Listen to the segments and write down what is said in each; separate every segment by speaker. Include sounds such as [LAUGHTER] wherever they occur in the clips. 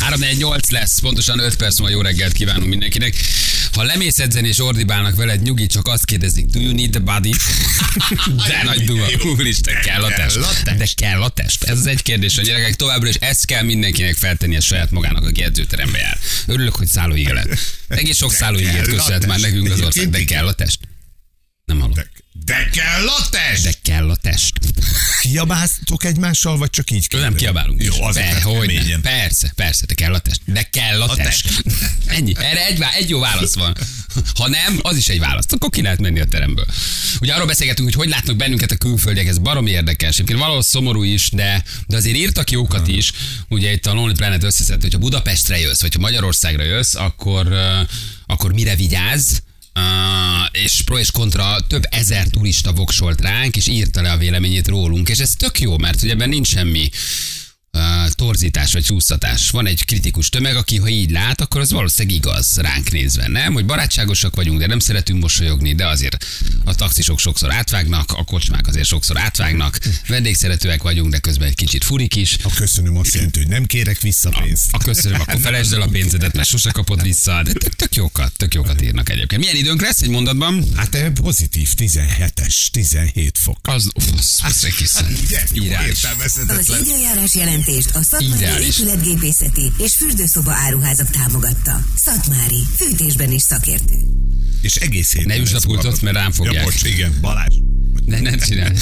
Speaker 1: 348 lesz, pontosan 5 perc múlva jó reggelt kívánunk mindenkinek. Ha lemész edzeni és ordibálnak veled, nyugi, csak azt kérdezik, do you need the body? [LAUGHS] De nagy duma, úristen, kell a test. De kell a test. Ez egy kérdés a gyerekek továbbra, és ezt kell mindenkinek feltenni a saját magának, aki edzőterembe jár. Örülök, hogy szállóige lett. Egész sok szállóigét
Speaker 2: a
Speaker 1: köszönhet már nekünk az ország, de kell a test.
Speaker 2: De, kell a test!
Speaker 1: De kell a test.
Speaker 2: Kiabáztok egymással, vagy csak így
Speaker 1: Nem kiabálunk.
Speaker 2: Jó, azért
Speaker 1: Be,
Speaker 2: nem
Speaker 1: hogy. Persze, persze, de kell a test. De kell a,
Speaker 2: A
Speaker 1: test.
Speaker 2: test. [LAUGHS]
Speaker 1: Ennyi. Erre egy, egy jó válasz van. Ha nem, az is egy válasz. Akkor ki lehet menni a teremből. Ugye arról beszélgetünk, hogy hogy látnak bennünket a külföldiek, ez baromi érdekes. Egyébként valahol szomorú is, de, de azért írtak jókat is. Ugye itt a Lonely Planet összeszedte, hogy ha Budapestre jössz, vagy ha Magyarországra jössz, akkor, akkor mire vigyázz? És pro és kontra több ezer turista voksolt ránk, és írta le a véleményét rólunk, és ez tök jó, mert ugye ebben nincs semmi torzítás vagy csúsztatás. Van egy kritikus tömeg, aki ha így lát, akkor az valószínűleg igaz ránk nézve, nem? Hogy barátságosak vagyunk, de nem szeretünk mosolyogni, de azért a taxisok sokszor átvágnak, a kocsmák azért sokszor átvágnak, vendégszeretőek vagyunk, de közben egy kicsit furik is.
Speaker 2: A köszönöm azt jelenti, hogy nem kérek vissza pénzt.
Speaker 1: A köszönöm, akkor felejtsd el a pénzedet, mert sose kapod vissza. De tök, tök jókat, tök jókat írnak egyébként. Milyen időnk lesz egy mondatban?
Speaker 2: Hát eh, pozitív, 17-es, 17 fok.
Speaker 1: Az, uff, az, az?
Speaker 2: Jó
Speaker 1: irális.
Speaker 3: Az időjárás jelentést a Szatmári
Speaker 1: Ideális.
Speaker 3: épületgépészeti és fürdőszoba áruházak támogatta. Szatmári, fűtésben is szakértő.
Speaker 2: És egész héten
Speaker 1: Ne üsd a pultot, mert rám fogják.
Speaker 2: Ja, bocs, igen, Balázs.
Speaker 1: Ne, nem csinálj.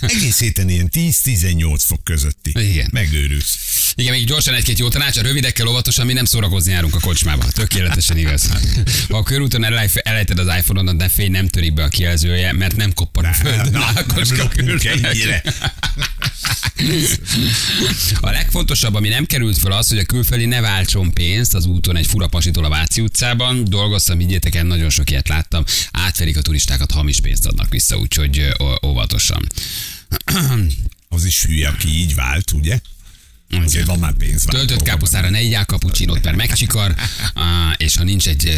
Speaker 2: Egész héten ilyen 10-18 fok közötti.
Speaker 1: Igen.
Speaker 2: Megőrülsz.
Speaker 1: Igen, még gyorsan egy-két jó tanács, a rövidekkel óvatosan mi nem szórakozni járunk a kocsmába. Tökéletesen igaz. Ha a körúton elej- elejted az iPhone-odat, de fény nem törik be a kijelzője, mert nem koppan a földön.
Speaker 2: Na, ennyire.
Speaker 1: A legfontosabb, ami nem került fel az, hogy a külföldi ne váltson pénzt az úton egy fura pasitól a Váci utcában. Dolgoztam, higgyétek el, nagyon sok ilyet láttam. Átverik a turistákat, hamis pénzt adnak vissza, úgyhogy óvatosan.
Speaker 2: Az is hülye, aki így vált, ugye? Azért van már pénz.
Speaker 1: Töltött káposztára ne igyál kapucsinót, mert megcsikar, [LAUGHS] és ha nincs egy,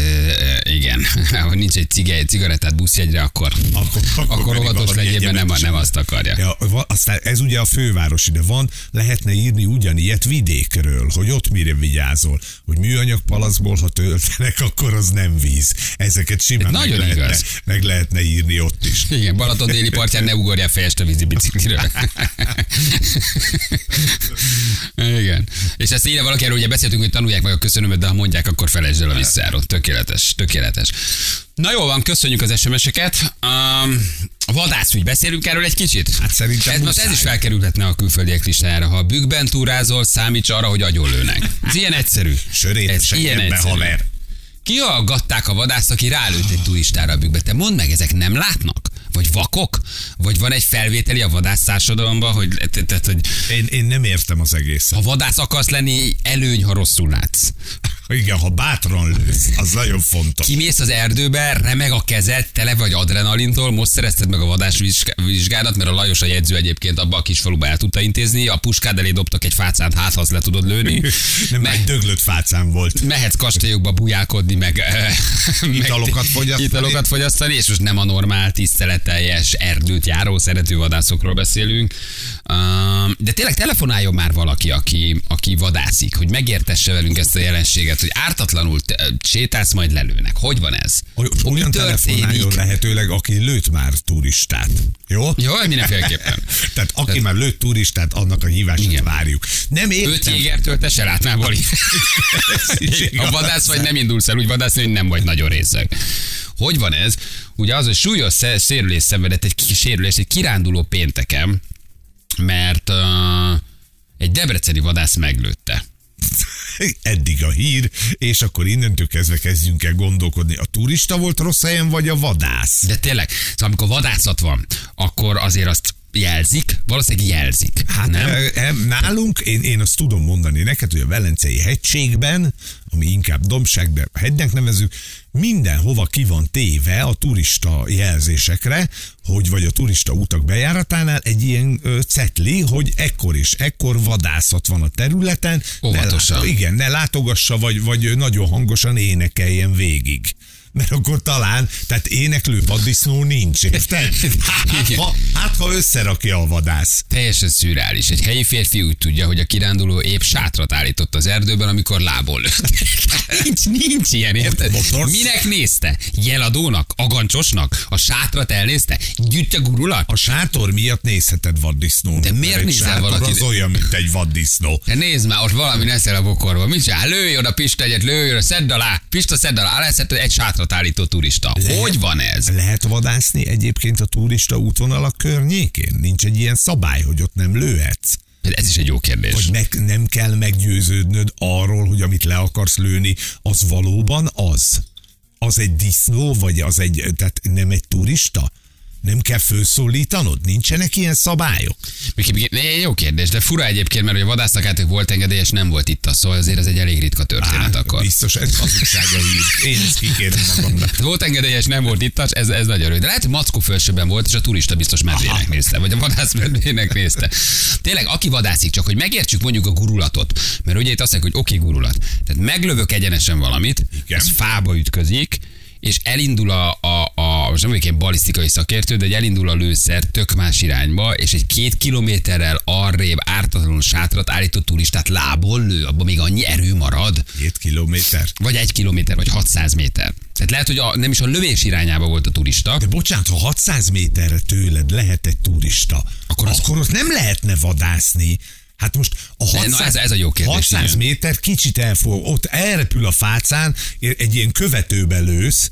Speaker 1: igen, [LAUGHS] ha nincs egy cige, cigarettát buszjegyre, akkor,
Speaker 2: Akkor- akkor
Speaker 1: akkor óvatos legyél, mert nem, nem azt akarja.
Speaker 2: Ja, aztán ez ugye a fővárosi, de van, lehetne írni ugyanilyet vidékről, hogy ott mire vigyázol, hogy műanyag palacból, ha töltenek, akkor az nem víz. Ezeket simán meg
Speaker 1: Nagyon
Speaker 2: lehetne,
Speaker 1: igaz.
Speaker 2: meg lehetne írni ott is.
Speaker 1: Igen, Balaton déli partján ne ugorjál fejest a vízi bicikliről. [LAUGHS] Igen. És ezt írja valaki erről, ugye beszéltünk, hogy tanulják meg a köszönömet, de ha mondják, akkor felejtsd el a visszáról. Tökéletes, tökéletes. Na jó van, köszönjük az SMS-eket. Um, vadászügy, beszélünk erről egy kicsit?
Speaker 2: Hát szerintem
Speaker 1: ez, most ez is felkerülhetne a külföldiek listájára. Ha bükkben túrázol, számíts arra, hogy agyonlőnek. Ez ilyen egyszerű.
Speaker 2: Sörét
Speaker 1: ez
Speaker 2: segedbe, haver.
Speaker 1: Kihallgatták a vadászt, aki rálőtt egy turistára a bükkbe. Te mondd meg, ezek nem látnak? Vagy vakok? Vagy van egy felvételi a vadász társadalomban, hogy, te- tehát, hogy
Speaker 2: Én, én nem értem az egészet.
Speaker 1: ha vadász akarsz lenni, előny, ha rosszul látsz.
Speaker 2: Igen, ha bátran lősz, az nagyon fontos.
Speaker 1: Kimész az erdőbe, remeg a kezed, tele vagy adrenalintól, most szerezted meg a vadás vizsg- vizsgádat, mert a Lajos a jegyző egyébként abba a kis faluba el tudta intézni, a puskád elé dobtak egy fácát, hát ha azt le tudod lőni. [LAUGHS]
Speaker 2: Nem,
Speaker 1: Me-
Speaker 2: egy döglött fácám volt.
Speaker 1: mehetsz kastélyokba bujálkodni, meg, meg
Speaker 2: Italokat fogyasztani.
Speaker 1: Italokat fogyasztani, és most nem a normál, tiszteleteljes, erdőt járó, szerető vadászokról beszélünk. De tényleg telefonáljon már valaki, aki, aki vadászik, hogy megértesse velünk ezt a jelenséget, hogy ártatlanul te- sétálsz, majd lelőnek. Hogy van ez?
Speaker 2: Oly- Olyan telefonáljon lehetőleg, aki lőtt már turistát. Jó?
Speaker 1: Jó, mindenféleképpen. [LAUGHS]
Speaker 2: Tehát aki már lőtt turistát, annak a hívását
Speaker 1: Igen.
Speaker 2: várjuk. Nem
Speaker 1: Öt
Speaker 2: értem.
Speaker 1: jégertől te se látnál, Bali. Ha vadász vagy, nem indulsz el úgy vadászni, hogy nem vagy nagyon részeg. Hogy van ez? Ugye az, hogy súlyos sérülés szenvedett egy sérülés, egy kiránduló pénteken, mert uh, egy debreceni vadász meglőtte. [LAUGHS]
Speaker 2: Eddig a hír, és akkor innentől kezdve kezdjünk el gondolkodni. A turista volt rossz helyen, vagy a vadász?
Speaker 1: De tényleg, szóval amikor vadászat van, akkor azért azt jelzik, valószínűleg jelzik. Hát nem?
Speaker 2: Nálunk, én, én azt tudom mondani neked, hogy a Velencei hegységben, ami inkább dombság, de hegynek nevezük, mindenhova ki van téve a turista jelzésekre, hogy vagy a turista utak bejáratánál egy ilyen ö, cetli, hogy ekkor és ekkor vadászat van a területen.
Speaker 1: Óvatosan.
Speaker 2: Ne, igen, ne látogassa, vagy, vagy nagyon hangosan énekeljen végig. Mert akkor talán, tehát éneklő vaddisznó nincs, érted? Hát, ha, hát, ha összerakja a vadász.
Speaker 1: Teljesen szürreális. Egy helyi férfi úgy tudja, hogy a kiránduló épp sátrat állított az erdőben, amikor lából lőtt. [LAUGHS] nincs, nincs ilyen, érted?
Speaker 2: Motor-
Speaker 1: Minek nézte? Jeladónak? Agancsosnak? A sátrat elnézte? Gyűjtje gurulat?
Speaker 2: A sátor miatt nézheted vaddisznónak.
Speaker 1: De miért nézel
Speaker 2: sátor
Speaker 1: valakit?
Speaker 2: Az olyan, mint egy vaddisznó.
Speaker 1: De nézd már, ott valami neszel a bokorba. Mit csinál? Lőj oda Pista egyet, lőj oda, szedd alá. Pista, szedd alá. Lesz egy sátrat állító turista. Hogy van ez?
Speaker 2: Lehet vadászni egyébként a turista útvonalak környékén? Nincs egy ilyen szabály, hogy ott nem lőhetsz?
Speaker 1: Ez is egy jó kérdés.
Speaker 2: Hogy meg, nem kell meggyőződnöd arról, hogy amit le akarsz lőni, az valóban az? Az egy disznó, vagy az egy, tehát nem egy turista? Nem kell felszólítanod? Nincsenek ilyen szabályok?
Speaker 1: Jó kérdés, de fura egyébként, mert hogy a vadásznak át volt engedélyes, nem volt itt a szóval azért ez egy elég ritka történet akkor.
Speaker 2: Biztos, ez hazugsága hír. Én ezt kikérem magamnak.
Speaker 1: Volt engedélyes, nem volt ittas, ez, ez nagyon rövid. De lehet, hogy Mackó fölsőben volt, és a turista biztos medvének nézte, vagy a vadász medvének nézte. Tényleg, aki vadászik, csak hogy megértsük mondjuk a gurulatot. Mert ugye itt azt mondják, hogy oké, okay, gurulat. Tehát meglövök egyenesen valamit,
Speaker 2: Igen.
Speaker 1: az fába ütközik, és elindul a, a, a most nem vagyok egy balisztikai szakértő, de elindul a lőszer tök más irányba, és egy két kilométerrel arrébb ártatlanul sátrat állító turistát lából lő, abban még annyi erő marad.
Speaker 2: Két kilométer.
Speaker 1: Vagy egy kilométer, vagy 600 méter. Tehát lehet, hogy a, nem is a lövés irányába volt a turista.
Speaker 2: De bocsánat, ha 600 méterre tőled lehet egy turista,
Speaker 1: Akkor az-
Speaker 2: akkor ott nem lehetne vadászni. Hát most a
Speaker 1: Na,
Speaker 2: 600,
Speaker 1: ez- ez a jó kérdés,
Speaker 2: 600
Speaker 1: igen.
Speaker 2: méter kicsit elfog, ott elrepül a fácán, egy ilyen követőbe lősz,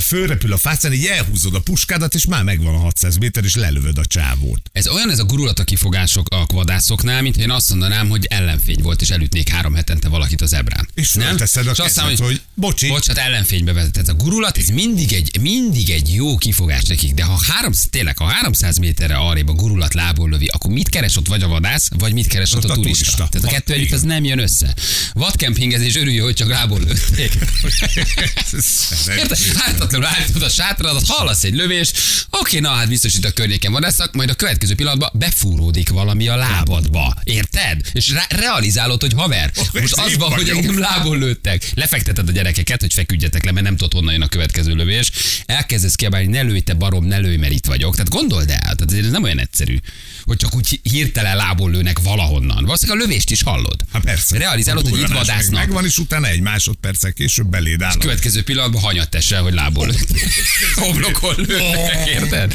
Speaker 2: fölrepül a fácán, így elhúzod a puskádat, és már megvan a 600 méter, és lelövöd a csávót.
Speaker 1: Ez olyan ez a gurulata kifogások a vadászoknál, mint én azt mondanám, hogy ellenfény volt, és elütnék három hetente valakit az ebrán.
Speaker 2: És fölteszed a
Speaker 1: És azt mondom,
Speaker 2: hogy bocsi.
Speaker 1: Bocsát, ellenfénybe vezet. Ez a gurulat, ez mindig egy, mindig egy jó kifogás nekik, de ha három, tényleg, ha 300 méterre arrébb a gurulat lából lövi, akkor mit keres ott vagy a vadász, vagy mit keres ott,
Speaker 2: Ott
Speaker 1: a,
Speaker 2: a
Speaker 1: turista?
Speaker 2: turista.
Speaker 1: Tehát a kettő együtt az nem jön össze. Vadkempingezés örüljön, hogy csak lából lőtték. [LAUGHS] Ártatlanul állítod a sátradat, hallasz egy lövés, oké, na hát biztos itt a környéken vadászak, majd a következő pillanatban befúródik valami a lábadba. Érted? És re- realizálod, hogy haver,
Speaker 2: Akkor
Speaker 1: most az van, hogy engem lából lőttek. Lefekteted a gyerekeket, hogy feküdjetek le, mert nem tudod, honnan jön a következő lövés. Elkezdesz kiabálni, ne lőj, te barom, ne lőj, mert itt vagyok. Tehát gondold el, tehát ez nem olyan egyszerű, hogy csak úgy hirtelen lából lőnek valahonnan. Valószínűleg a lövést is hallod.
Speaker 2: Hát persze.
Speaker 1: Realizálod,
Speaker 2: A
Speaker 1: hogy itt
Speaker 2: durranás meg
Speaker 1: vadásznak.
Speaker 2: Megvan, és utána egy másodperccel később beléd áll.
Speaker 1: Következő pillanatban hanyat tesel, hogy lából [LAUGHS] lőttek. Homlokon lőttek, érted?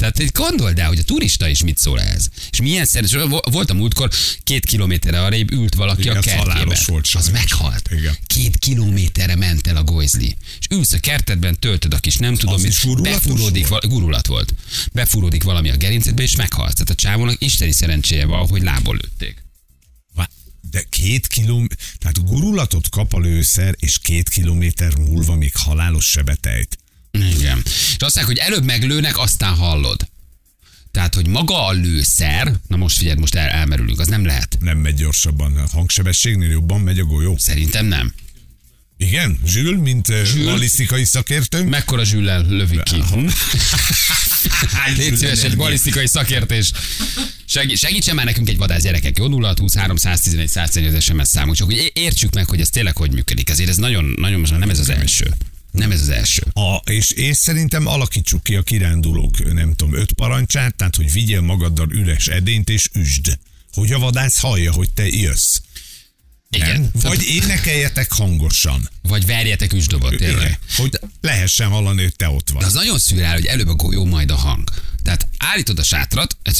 Speaker 1: Tehát gondold el, hogy a turista is mit szól ehhez. És milyen szerencsés, volt a múltkor két kilométerre arrébb ült valaki
Speaker 2: Igen,
Speaker 1: a
Speaker 2: az
Speaker 1: kertjébe.
Speaker 2: halálos volt
Speaker 1: az
Speaker 2: sajnos.
Speaker 1: meghalt.
Speaker 2: Igen.
Speaker 1: Két kilométerre ment el a golyzli. És ülsz a kertedben, töltöd a kis, nem tudom,
Speaker 2: Az gurulatos
Speaker 1: befúródik, val- gurulat volt. Befúródik valami a gerincedbe, és meghalsz. Tehát a csávónak isteni szerencséje van, hogy lából lőtték.
Speaker 2: De két kilométer, tehát gurulatot kap a lőszer, és két kilométer múlva még halálos sebet ejt.
Speaker 1: Igen. És azt mondják, hogy előbb meglőnek, aztán hallod. Tehát, hogy maga a lőszer, na most figyelj, most el, elmerülünk, az nem lehet.
Speaker 2: Nem megy gyorsabban. A hangsebességnél jobban megy a golyó.
Speaker 1: Szerintem nem.
Speaker 2: Igen? Zsül, mint
Speaker 1: Zsül.
Speaker 2: Balisztikai szakértő?
Speaker 1: Mekkora zsüllel lövik ki? [LAUGHS] Légy szíves, egy balisztikai szakértés. Segí- segítsen már nekünk egy vadász gyerekek, jó? 0 23 111 111 az SMS számunk, csak hogy értsük meg, hogy ez tényleg hogy működik. Ezért ez nagyon, nagyon most nem ez az első. Nem ez az első.
Speaker 2: A, és, és szerintem alakítsuk ki a kirándulók, nem tudom, öt parancsát, tehát hogy vigyél magaddal üres edényt és üsd. Hogy a vadász hallja, hogy te jössz.
Speaker 1: Igen.
Speaker 2: Nem? Vagy énekeljetek hangosan.
Speaker 1: Vagy verjetek üsdobot, tényleg.
Speaker 2: Hogy lehessen hallani, hogy te ott
Speaker 1: De
Speaker 2: vagy.
Speaker 1: az nagyon szürreál, hogy előbb a golyó, majd a hang. Tehát állítod a sátrat, ez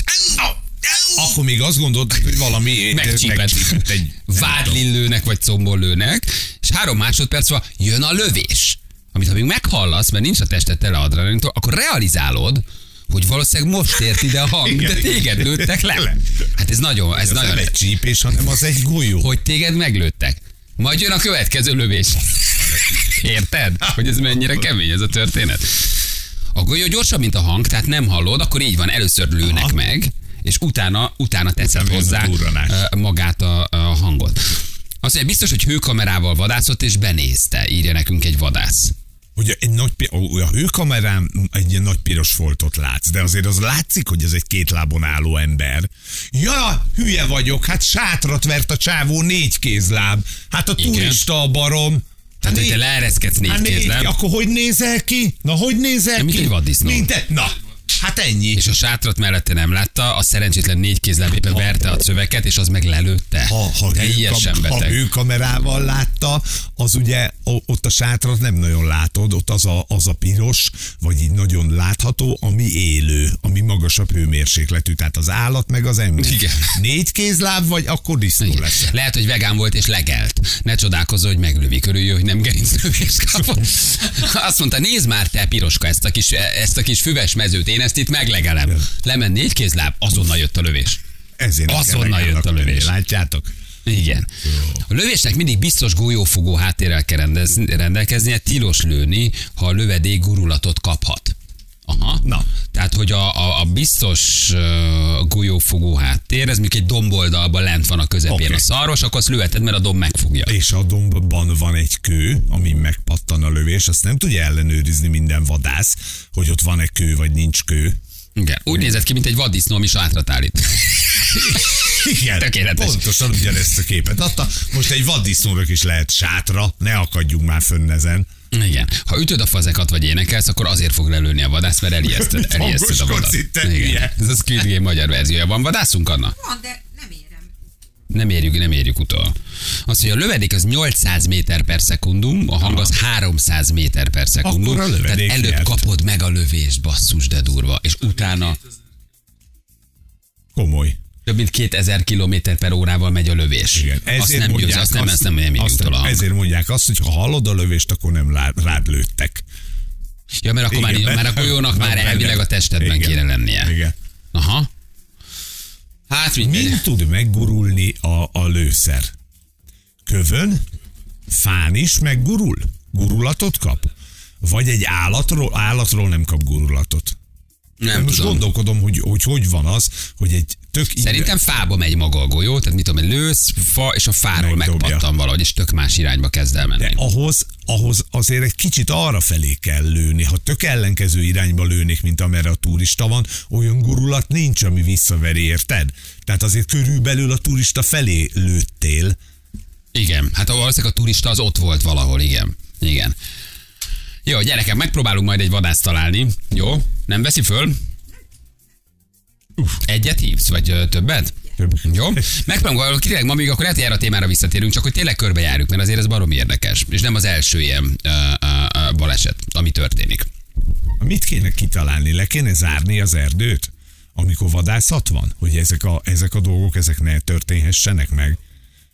Speaker 2: Akkor még azt gondolod, hogy valami
Speaker 1: megcsípett
Speaker 2: egy
Speaker 1: vádlillőnek vagy combollőnek, és három másodperc van, jön a lövés. Amit ha még meghallasz, mert nincs a tested tele adrenalintól, akkor realizálod, hogy valószínűleg most ért ide a hang,
Speaker 2: Igen,
Speaker 1: de téged
Speaker 2: igen.
Speaker 1: lőttek le. Hát ez nagyon, ez
Speaker 2: Ez
Speaker 1: nagyon,
Speaker 2: nem egy csípés, hanem az egy golyó.
Speaker 1: hogy téged meglőttek. Majd jön a következő lövés. Érted? Hogy ez mennyire kemény ez a történet. A golyó gyorsabb, mint a hang, tehát nem hallod, akkor így van, először lőnek
Speaker 2: Aha.
Speaker 1: meg, és utána, utána teszed
Speaker 2: Utána a
Speaker 1: hozzá ö, magát a, a hangot. Azt mondja, biztos, hogy hőkamerával vadászott, és benézte, írja nekünk egy vadász.
Speaker 2: Ugye egy nagy, a hőkamerán egy ilyen nagy piros foltot látsz, de azért az látszik, hogy ez egy két lábon álló ember. Ja, hülye vagyok, hát sátrat vert a csávó négy kézláb. Hát a
Speaker 1: Igen.
Speaker 2: turista a barom.
Speaker 1: Tehát, hogy te leereszkedsz négy
Speaker 2: Hát négy,
Speaker 1: kézlem,
Speaker 2: akkor hogy nézel ki? Na, hogy nézel
Speaker 1: Mint
Speaker 2: ki?
Speaker 1: egy vaddisznó.
Speaker 2: Mint na, hát ennyi.
Speaker 1: és a sátrat mellette nem látta, a szerencsétlen négy kézlem éppen verte a szöveket, és az meg lelőtte.
Speaker 2: ha, ha,
Speaker 1: Teljesen
Speaker 2: hőkam- ha
Speaker 1: beteg.
Speaker 2: hőkamerával látta, az ugye ott a sátrat nem nagyon látod, ott az a, az a piros, vagy így nagyon látható, ami élő, magasabb hőmérsékletű, tehát az állat meg az ember.
Speaker 1: Igen.
Speaker 2: Négy kézláb vagy, akkor disznó lesz.
Speaker 1: Lehet, hogy vegán volt és legelt. Ne csodálkozz, hogy meglövi körüljön, hogy nem gerinclövés kapott. Azt mondta, nézd már te, piroska, ezt a kis, ezt a kis füves mezőt, én ezt itt meglegelem. Lement négy kézláb, azonnal jött a lövés.
Speaker 2: Ezért
Speaker 1: Azonnal jött a lövés.
Speaker 2: Látjátok?
Speaker 1: Igen. A lövésnek mindig biztos golyófogó háttérrel kell rendelkeznie, tilos lőni, ha a lövedék gurulatot kaphat. Aha.
Speaker 2: Na.
Speaker 1: Tehát, hogy a, a, a biztos uh, golyófogó háttér, ez mondjuk egy domboldalban lent van a közepén okay. a szarvas, akkor azt lőheted, mert a domb megfogja.
Speaker 2: És a dombban van egy kő, ami megpattan a lövés, azt nem tudja ellenőrizni minden vadász, hogy ott van-e kő, vagy nincs kő.
Speaker 1: Igen. Úgy nézett ki, mint egy vaddisznó, ami sátrat állít. [LAUGHS]
Speaker 2: Igen,
Speaker 1: Tökéletes.
Speaker 2: pontosan ugyanezt a képet adta. Most egy vaddisznónak is lehet sátra, ne akadjunk már fönn ezen.
Speaker 1: Igen. Ha ütöd a fazekat, vagy énekelsz, akkor azért fog lelőni a vadász, mert elijeszted, elijeszted a vadat.
Speaker 2: Hülye.
Speaker 1: Ez a Squid Game magyar verziója. Van vadászunk, Anna?
Speaker 3: Van, de nem érem.
Speaker 1: Nem érjük, nem érjük utol. Azt, hogy a lövedék az 800 méter per szekundum, a hang az 300 méter per szekundum.
Speaker 2: Akkor a lövedék
Speaker 1: Tehát előbb
Speaker 2: nyert.
Speaker 1: kapod meg a lövést, basszus, de durva. És utána
Speaker 2: Komoly.
Speaker 1: Több mint 2000 km per órával megy a lövés.
Speaker 2: Igen.
Speaker 1: azt nem győz, azt nem, azt nem, nem érjük
Speaker 2: azt
Speaker 1: hang.
Speaker 2: Ezért mondják azt, hogy ha hallod a lövést, akkor nem rád lőttek.
Speaker 1: Ja, mert akkor,
Speaker 2: Igen,
Speaker 1: már,
Speaker 2: mert-
Speaker 1: már a golyónak már elvileg a testedben
Speaker 2: Igen.
Speaker 1: kéne lennie.
Speaker 2: Igen.
Speaker 1: Aha. Hát mindegy.
Speaker 2: Mind tud meggurulni a, a lőszer? Kövön, fán is meggurul? Gurulatot kap? Vagy egy állatról, állatról nem kap gurulatot?
Speaker 1: Nem
Speaker 2: Most
Speaker 1: tudom.
Speaker 2: gondolkodom, hogy, hogy hogy van az, hogy egy tök
Speaker 1: Szerintem fába megy maga a golyó, tehát mit tudom, lősz, fa, és a fáról
Speaker 2: Megdobja.
Speaker 1: megpattan valahogy, és tök más irányba kezd el menni.
Speaker 2: De ahhoz, ahhoz azért egy kicsit arra felé kell lőni. Ha tök ellenkező irányba lőnék, mint amerre a turista van, olyan gurulat nincs, ami visszaveri, érted? Tehát azért körülbelül a turista felé lőttél.
Speaker 1: Igen, hát valószínűleg a turista az ott volt valahol, igen. Igen. Jó, gyerekek, megpróbálunk majd egy vadászt találni. Jó? Nem veszi föl? Egyet hívsz, vagy többet?
Speaker 2: Több.
Speaker 1: Jó? Megpróbálunk, tényleg ma még akkor lehet, erre a témára visszatérünk, csak hogy tényleg körbejárjuk, mert azért ez barom érdekes. És nem az első ilyen ö, ö, ö, baleset, ami történik.
Speaker 2: Mit kéne kitalálni? Le kéne zárni az erdőt? Amikor vadászat van? Hogy ezek a, ezek a dolgok ezek ne történhessenek meg?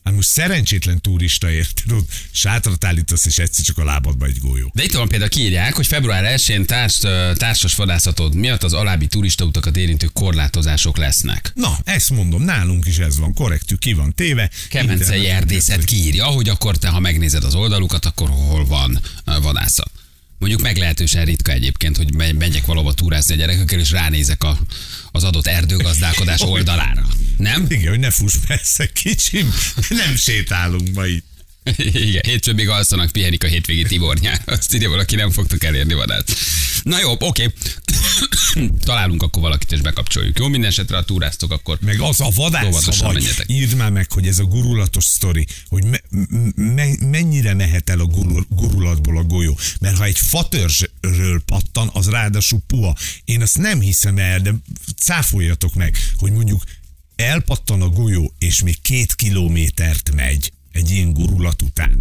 Speaker 2: Hát most szerencsétlen turista érted, ott sátrat állítasz, és egyszer csak a lábadba egy golyó.
Speaker 1: De itt van például kiírják, hogy február 1-én társ, társas vadászatod miatt az alábbi turistautakat érintő korlátozások lesznek.
Speaker 2: Na, ezt mondom, nálunk is ez van, korrektű, ki van téve.
Speaker 1: Kemencei erdészet kiírja, hogy akkor te, ha megnézed az oldalukat, akkor hol van vadászat. Mondjuk meglehetősen ritka egyébként, hogy megy- megyek valahova túrázni a gyerekekkel, és ránézek a, az adott erdőgazdálkodás [LAUGHS] oldalára. Nem?
Speaker 2: Igen, hogy ne fuss messze, kicsim, nem sétálunk ma itt.
Speaker 1: Igen, hétfőn még alszanak, pihenik a hétvégi Tibornyán. Azt írja valaki, nem fogtok elérni vadát. Na jó, oké. Találunk akkor valakit, és bekapcsoljuk. Jó, minden esetre a túráztok, akkor
Speaker 2: Meg az a vadász, vagy,
Speaker 1: menjetek.
Speaker 2: írd már meg, hogy ez a gurulatos sztori, hogy me, me, mennyire mehet el a gurul, gurulatból a golyó. Mert ha egy fatörzsről pattan, az ráadásul puha. Én azt nem hiszem el, de cáfoljatok meg, hogy mondjuk elpattan a golyó, és még két kilométert megy egy ilyen gurulat után.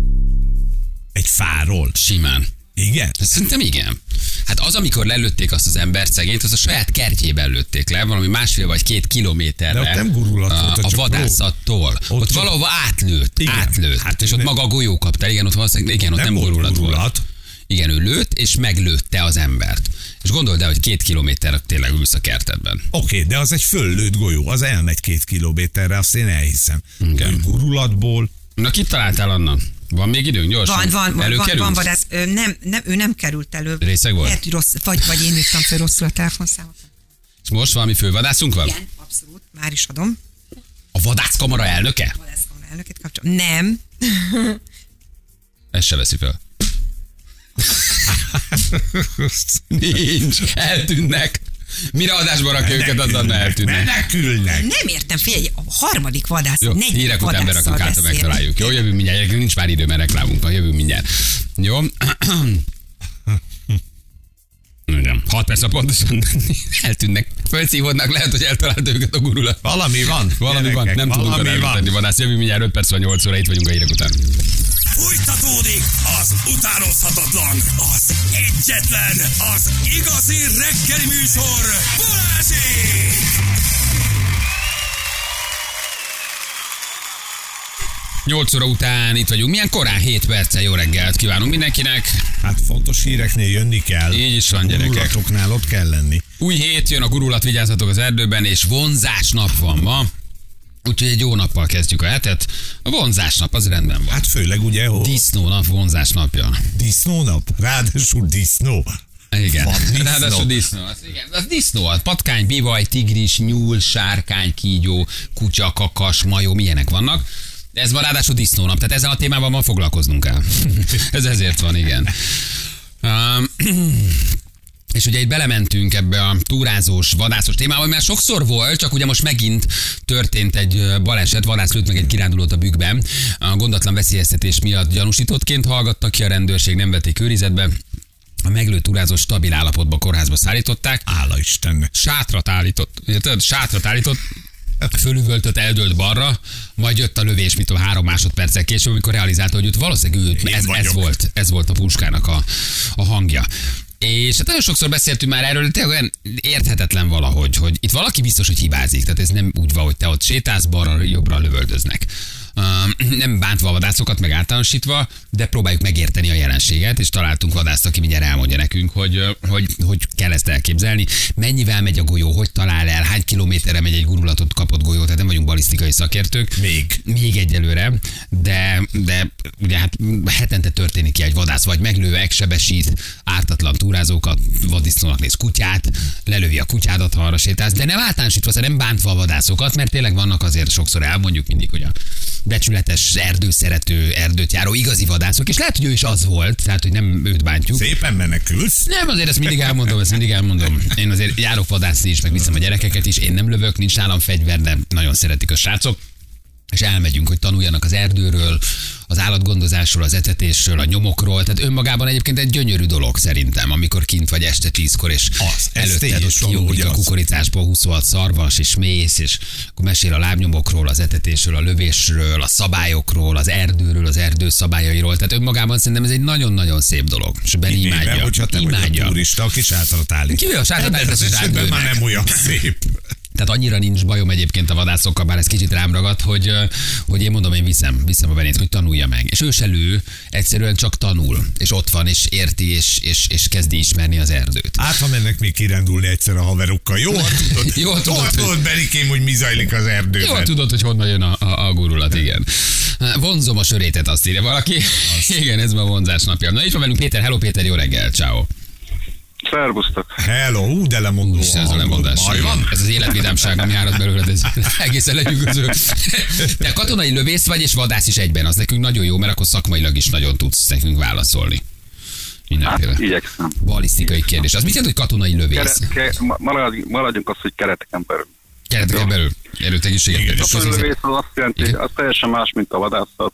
Speaker 2: Egy fáról.
Speaker 1: simán.
Speaker 2: Igen?
Speaker 1: Szerintem igen. Hát az, amikor lelőtték azt az embert szegényt, az a saját kertjében lőtték le, valami másfél vagy két kilométerre.
Speaker 2: De ott nem gurulat
Speaker 1: a,
Speaker 2: volt,
Speaker 1: a
Speaker 2: csak
Speaker 1: vadászattól. Ott,
Speaker 2: Ott
Speaker 1: valahova átlőtt,
Speaker 2: Igen.
Speaker 1: átlőtt.
Speaker 2: Hát
Speaker 1: és ott
Speaker 2: nem-
Speaker 1: maga a golyó kapta. Igen, ott valószínűleg, igen, ott
Speaker 2: Nem
Speaker 1: nem,
Speaker 2: volt
Speaker 1: gurulat,
Speaker 2: gurulat.
Speaker 1: volt. Igen, ő lőtt, és meglőtte az embert. És gondold el, hogy két kilométer tényleg ülsz a kertedben.
Speaker 2: Oké, de az egy föllőtt golyó, az elmegy két kilométerre, azt én elhiszem.
Speaker 1: Igen.
Speaker 2: Gurulatból,
Speaker 1: Na, kit találtál annak? Van még időnk? Gyorsan.
Speaker 4: Van, van, van, van, van vadász. Ö, nem, nem, ő nem került elő.
Speaker 1: Részeg volt?
Speaker 4: Lehet, rossz, vagy, vagy én írtam fel rosszul a telefonszámot.
Speaker 1: És most valami fővadászunk van?
Speaker 4: Igen, abszolút. Már is adom.
Speaker 1: A vadászkamara elnöke?
Speaker 4: Vadászkamara elnökét kapcsolom. Nem.
Speaker 1: Ezt se veszi fel. [LAUGHS] Nincs. Eltűnnek. Mire adásba rakja őket, azzal eltűnnek.
Speaker 2: Menekülnek.
Speaker 4: Nem értem, figyelj, a harmadik vadász,
Speaker 1: Jó,
Speaker 4: negyedik
Speaker 1: hírek után berakjuk át, ha
Speaker 4: beszél.
Speaker 1: megtaláljuk. Jó, jövő mindjárt. Nincs már idő, mert reklámunk van. Jövő mindjárt. Jó. [CLEARS THROAT] Igen. 6 perc a pontosan eltűnnek. Fölszívódnak, lehet, hogy eltalált őket a gurulat.
Speaker 2: Valami van.
Speaker 1: Valami van,
Speaker 2: gyerekek,
Speaker 1: nem tudunk
Speaker 2: valami
Speaker 1: rá
Speaker 2: van.
Speaker 1: tenni. Vadász, jövő mindjárt 5 perc van 8 óra, itt vagyunk a hírek után.
Speaker 5: Fújtatódik az utánozhatatlan, az egyetlen, az igazi reggeli műsor, Balázsék!
Speaker 1: Nyolc óra után itt vagyunk. Milyen korán? 7 perccel jó reggelt kívánunk mindenkinek.
Speaker 2: Hát fontos híreknél jönni kell.
Speaker 1: Így is van, gyerekek.
Speaker 2: Ott kell lenni.
Speaker 1: Új hét jön, a gurulat vigyázzatok az erdőben, és vonzás nap van ma. Úgyhogy egy jó nappal kezdjük a hetet. A vonzás nap az rendben van.
Speaker 2: Hát főleg ugye, hogy
Speaker 1: Disznó nap, vonzás napja.
Speaker 2: disznónap, ráadásul disznó.
Speaker 1: Igen.
Speaker 2: Van disznó.
Speaker 1: Ráadásul disznó. Az, igen. Az disznó, az patkány, bivaj, tigris, nyúl, sárkány, kígyó, kutya, kakas, majó, milyenek vannak. Ez van ráadásul disznónap, tehát ezzel a témával ma foglalkoznunk kell. [LAUGHS] ez ezért van, igen. Um, [CLEARS THROAT] és ugye itt belementünk ebbe a túrázós, vadászos témába, ami már sokszor volt, csak ugye most megint történt egy baleset, vadász lőtt meg egy kirándulót a bükkben. A gondatlan veszélyeztetés miatt gyanúsítottként hallgattak ki a rendőrség, nem vették őrizetbe. A meglőtt túrázó stabil állapotba kórházba szállították.
Speaker 2: Álla Istennek.
Speaker 1: Sátrat állított, ugye, tudod, sátrat állított, fölüvöltött, eldőlt balra, majd jött a lövés, mit tudom, három másodperccel később, amikor realizálta, hogy ott valószínűleg ő, ez, ez, volt, ez volt a puskának a, a hangja. És hát nagyon sokszor beszéltünk már erről, de tényleg olyan érthetetlen valahogy, hogy itt valaki biztos, hogy hibázik. Tehát ez nem úgy van, hogy te ott sétálsz, balra, jobbra lövöldöznek. Nem bántva a vadászokat, meg általánosítva, de próbáljuk megérteni a jelenséget, és találtunk vadászt, aki mindjárt elmondja nekünk, hogy, hogy, hogy kell ezt elképzelni, mennyivel megy a golyó, hogy talál el, hány kilométerre megy egy gurulatot kapott golyó, tehát nem vagyunk balisztikai szakértők.
Speaker 2: Még.
Speaker 1: Még egyelőre, de, de ugye hát hetente történik ki egy vadász, vagy meglő, megsebesít ártatlan túrázókat, vaddisznónak néz kutyát, lelövi a kutyádat, ha arra sétálsz, de nem általánosítva, szóval nem bántva a vadászokat, mert tényleg vannak azért sokszor elmondjuk mindig, hogy a becsületes, erdőszerető, erdőt járó igazi vadászok, és lehet, hogy ő is az volt, tehát hogy nem őt bántjuk.
Speaker 2: Szépen menekülsz.
Speaker 1: Nem, azért ezt mindig elmondom, ezt mindig elmondom. Én azért járok vadászni is, meg viszem a gyerekeket is. Én nem lövök, nincs nálam fegyver, de nagyon szeretik a srácok. És elmegyünk, hogy tanuljanak az erdőről, az állatgondozásról, az etetésről, a nyomokról. Tehát önmagában egyébként egy gyönyörű dolog szerintem, amikor kint vagy este tízkor, és
Speaker 2: Az, ez
Speaker 1: előtted ott kiugrik a kukoricásból 26 szarvas, és mész, és akkor mesél a lábnyomokról, az etetésről, a lövésről, a szabályokról, az erdőről, az erdő szabályairól. Tehát önmagában szerintem ez egy nagyon-nagyon szép dolog. És
Speaker 2: Kivéve,
Speaker 1: imádja.
Speaker 2: hogyha te vagy a
Speaker 1: imádja.
Speaker 2: turista, aki sátrat állít.
Speaker 1: Kivéve a sátrat
Speaker 2: Ebben
Speaker 1: állít,
Speaker 2: az
Speaker 1: az
Speaker 2: esetben
Speaker 1: erdőnek.
Speaker 2: már nem olyan szép.
Speaker 1: Tehát annyira nincs bajom egyébként a vadászokkal, bár ez kicsit rám ragadt, hogy, hogy én mondom, én viszem, viszem a Benét, hogy tanulja meg. És ő se lő, egyszerűen csak tanul, és ott van, és érti, és, és, és kezdi ismerni az erdőt.
Speaker 2: Hát, ha mennek még kirándulni egyszer a haverokkal. Jó, [LAUGHS] tudod,
Speaker 1: Jó,
Speaker 2: Jó,
Speaker 1: tudod, hogy-
Speaker 2: tudod, Berikém, hogy mi zajlik az erdőben.
Speaker 1: Jól tudod, hogy honnan jön a, a, a gurulat, igen. Vonzom a sörétet, azt írja valaki. [LAUGHS] Igen, ez ma a vonzás napja. Na itt van velünk Péter, hello Péter, jó reggel, ciao.
Speaker 6: Szervusztok.
Speaker 2: Hello, ú, de lemondó
Speaker 1: Isten, ez a lemondás.
Speaker 2: Baj van?
Speaker 1: Ez az életvidámság, ami árad belőled, ez [LAUGHS] egészen lenyűgöző. Te katonai lövész vagy, és vadász is egyben. Az nekünk nagyon jó, mert akkor szakmailag is nagyon tudsz nekünk válaszolni. Mindenféle.
Speaker 6: Hát, igyekszem.
Speaker 1: Balisztikai kérdés. Az mit jelent, hogy katonai lövész?
Speaker 6: Kere, ke, ma- maradjunk, maradjunk azt, hogy kereteken belül.
Speaker 1: Kereteken belül. Erőt egészséget.
Speaker 2: Igen,
Speaker 1: Péter.
Speaker 2: és
Speaker 6: A lövész az azt jelenti,
Speaker 1: Igen.
Speaker 6: az teljesen más, mint a vadászat.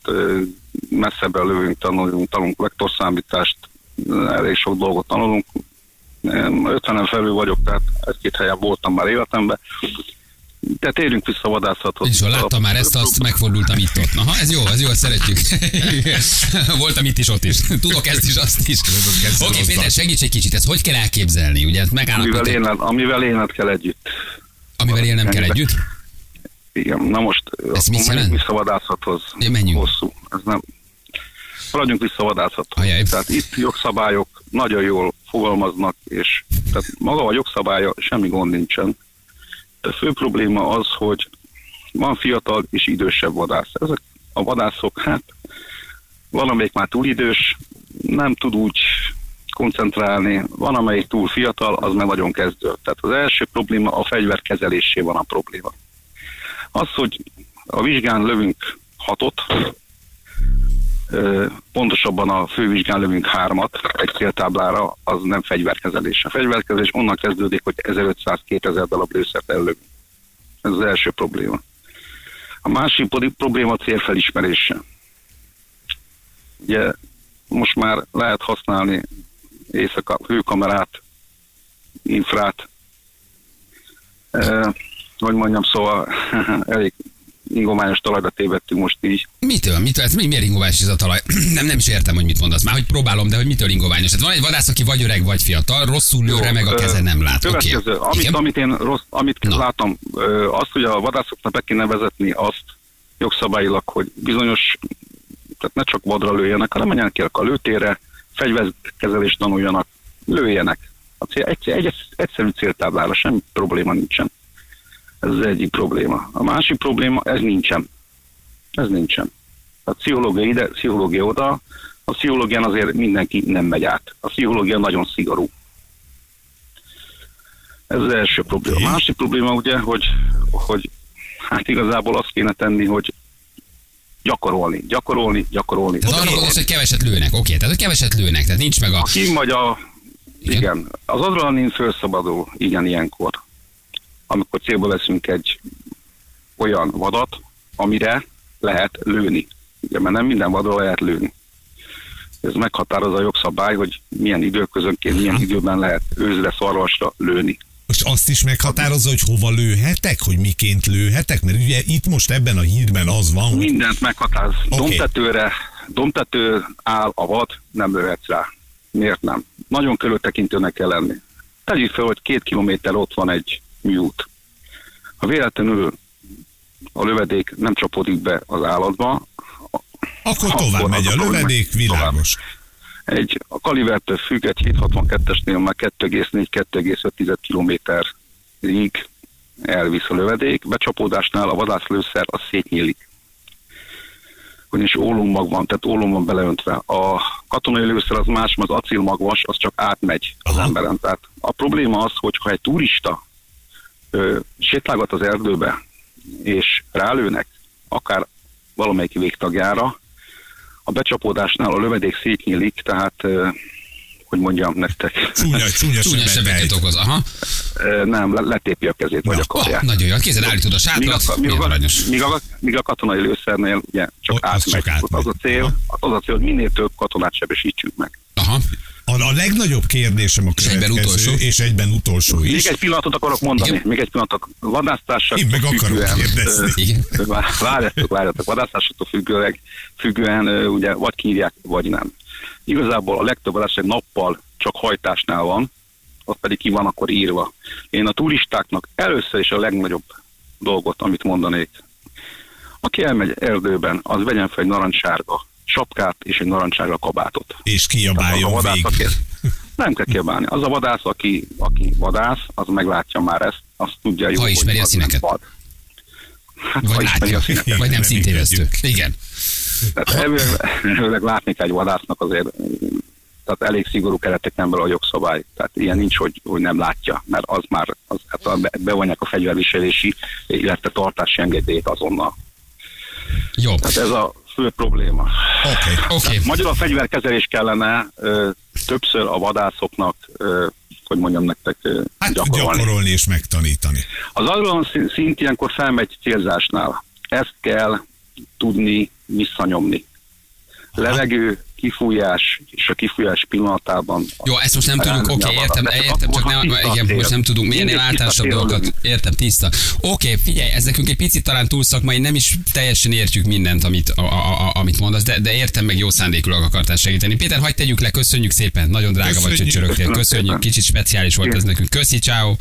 Speaker 6: Messzebbre lövünk, tanulunk, tanulunk vektorszámítást, elég sok dolgot tanulunk. Én 50-en felül vagyok, tehát egy-két helyen voltam már életemben. De térjünk vissza a vadászathoz.
Speaker 1: És láttam már ezt, azt megfordultam itt ott. Aha, ez jó, ez jó, ezt szeretjük. [LAUGHS] Voltam itt is, ott is. Tudok ezt is, azt is. Oké,
Speaker 2: azt.
Speaker 1: Péter, segíts egy kicsit, ezt hogy kell elképzelni? Ugye ezt
Speaker 6: amivel, élned, amivel élned kell együtt.
Speaker 1: amivel élnem kell együtt?
Speaker 6: Igen, na most
Speaker 1: Ez mit
Speaker 6: menjünk vissza a vadászathoz.
Speaker 1: Ja, menjünk.
Speaker 6: Hosszú. Ez nem... Maradjunk vissza a vadászathoz.
Speaker 1: Ajaj.
Speaker 6: Tehát itt jogszabályok nagyon jól fogalmaznak, és tehát maga a jogszabálya semmi gond nincsen. De fő probléma az, hogy van fiatal és idősebb vadász. Ezek a vadászok, hát valamelyik már túl idős, nem tud úgy koncentrálni, van amelyik túl fiatal, az már nagyon kezdő. Tehát az első probléma a fegyver kezelésé van a probléma. Az, hogy a vizsgán lövünk hatot, Pontosabban a fővizsgán lövünk hármat egy céltáblára, az nem fegyverkezelés. A fegyverkezelés onnan kezdődik, hogy 1500-2000 darab lőszert ellövünk. Ez az első probléma. A másik probléma a célfelismerése. Ugye most már lehet használni éjszaka hőkamerát, infrát, e, hogy mondjam, szóval [LAUGHS] elég ingományos talajba tévedtünk most így.
Speaker 1: Mitől? Mitől? Ez mi, miért ingoványos ez a talaj? [CLEARS THROAT] nem, nem is értem, hogy mit mondasz. Már hogy próbálom, de hogy mitől ingoványos. Hát van egy vadász, aki vagy öreg, vagy fiatal, rosszul lő, remeg a keze, nem lát.
Speaker 6: Következő, amit,
Speaker 1: Igen?
Speaker 6: amit én rossz, amit
Speaker 1: Na.
Speaker 6: látom, ö, azt, hogy a vadászoknak be kéne vezetni azt jogszabályilag, hogy bizonyos, tehát ne csak vadra lőjenek, hanem menjenek ki a lőtérre, fegyverkezelést tanuljanak, lőjenek. Cél, egy, egy, egyszerű céltáblára, semmi probléma nincsen. Ez az egyik probléma. A másik probléma, ez nincsen. Ez nincsen. A pszichológia ide, pszichológia oda, a pszichológián azért mindenki nem megy át. A pszichológia nagyon szigorú. Ez az első probléma. A másik probléma ugye, hogy, hogy hát igazából azt kéne tenni, hogy gyakorolni, gyakorolni, gyakorolni.
Speaker 1: Tehát arra gondolsz, hogy keveset lőnek. Oké, tehát hogy keveset lőnek, tehát nincs meg a...
Speaker 6: A kim vagy a...
Speaker 1: Igen.
Speaker 6: Igen. Az adrenalin felszabadul, igen, ilyenkor. Amikor célba veszünk egy olyan vadat, amire lehet lőni. Ugye, mert nem minden vadra lehet lőni. Ez meghatározza a jogszabály, hogy milyen időközönként, milyen időben lehet őzre, szarvasra lőni.
Speaker 2: Most azt is meghatározza, hogy hova lőhetek, hogy miként lőhetek? Mert ugye itt most ebben a hírben az van, hogy
Speaker 6: Mindent meghatároz. Okay. Domtetőre, domtető áll a vad, nem lőhetsz rá. Miért nem? Nagyon körültekintőnek kell lenni. Tegyük fel, hogy két kilométer ott van egy műút. Ha véletlenül a lövedék nem csapódik be az állatba,
Speaker 2: akkor tovább megy a lövedék, világos.
Speaker 6: egy a kalibertől függ, egy 762-esnél már 2,4-2,5 kilométerig elvisz a lövedék, becsapódásnál a vadászlőszer az szétnyílik. Ugyanis ólómag van, tehát ólom van beleöntve. A katonai lőszer az más, mert az acélmagvas, az csak átmegy az
Speaker 2: Aha.
Speaker 6: emberen. Tehát a probléma az, hogy ha egy turista ö, sétálgat az erdőbe, és rálőnek, akár valamelyik végtagjára, a becsapódásnál a lövedék szétnyílik, tehát, ö, hogy mondjam nektek,
Speaker 2: Csúnya, [LAUGHS] csúnya,
Speaker 1: Csúnya sebeket okoz. Aha.
Speaker 6: nem, le- letépi a kezét, vagy a karját.
Speaker 1: Ah, nagyon jó. Kézzel állítod a
Speaker 6: Míg a,
Speaker 1: sátrat.
Speaker 6: míg, a, míg, a, míg a katonai lőszernél ugye csak
Speaker 2: Ott az
Speaker 6: átmegy.
Speaker 2: csak átmegy.
Speaker 6: Az a cél,
Speaker 2: Aha.
Speaker 6: az a cél, hogy minél több katonát sebesítsük meg.
Speaker 1: Aha.
Speaker 2: A, a legnagyobb kérdésem a
Speaker 1: És egyben
Speaker 2: következő,
Speaker 1: utolsó.
Speaker 2: és egyben utolsó
Speaker 6: Még
Speaker 2: is.
Speaker 6: egy pillanatot akarok mondani,
Speaker 1: Igen.
Speaker 6: még egy pillanatot. Vadásztársak
Speaker 2: Én meg akarok kérdezni.
Speaker 6: Várjatok, várjatok. Vadásztársaktól függően, függően ugye vagy kírják, vagy nem. Igazából a legtöbb vadászság nappal csak hajtásnál van, ott pedig ki van akkor írva. Én a turistáknak először is a legnagyobb dolgot, amit mondanék. Aki elmegy erdőben, az vegyen fel egy narancssárga sapkát és egy narancssárga kabátot.
Speaker 2: És
Speaker 6: Az a
Speaker 2: kiabáljon
Speaker 6: vadász,
Speaker 2: végig.
Speaker 6: aki, nem kell kiabálni. Az a vadász, aki, aki vadász, az meglátja már ezt, azt tudja jó,
Speaker 1: Ha
Speaker 6: hogy
Speaker 1: ismeri a
Speaker 6: az
Speaker 1: színeket.
Speaker 6: nem vad. Hát,
Speaker 1: Vagy
Speaker 6: ha
Speaker 1: látja.
Speaker 6: a színeket.
Speaker 1: Vagy nem
Speaker 2: Nem
Speaker 1: szintévesztő. Igen.
Speaker 6: Tehát elvileg, látni kell egy vadásznak azért, tehát elég szigorú kereteken belül a jogszabály. Tehát ilyen nincs, hogy, hogy nem látja, mert az már, az, hát bevonják a fegyverviselési, illetve tartási engedélyt azonnal.
Speaker 1: Jó.
Speaker 6: Tehát ez a fő probléma.
Speaker 2: Oké.
Speaker 1: Oké.
Speaker 6: Magyarul a fegyverkezelés kellene ö, többször a vadászoknak, ö, hogy mondjam nektek, ö,
Speaker 2: Hát
Speaker 6: gyakorolni.
Speaker 2: gyakorolni és megtanítani.
Speaker 6: Az adron szint ilyenkor felmegy célzásnál. Ezt kell tudni visszanyomni. Levegő, kifújás és a kifújás pillanatában.
Speaker 1: Jó, ezt most nem tudunk, oké,
Speaker 6: a
Speaker 1: értem,
Speaker 6: vadász.
Speaker 1: értem, csak nem, igen, most nem tudunk milyen általánosabb dolgokat. Értem, tiszta. Oké, figyelj, ez nekünk egy picit talán túl szakmai, nem is teljesen értjük mindent, amit, a, a, a, amit mondasz, de, de értem meg jó szándékulag akartál segíteni. Péter, hagyd tegyük le, köszönjük szépen, nagyon drága vagy, hogy
Speaker 2: Köszönjük.
Speaker 1: csörögtél, köszönjük, kicsit speciális volt ez nekünk. Köszi, ciao.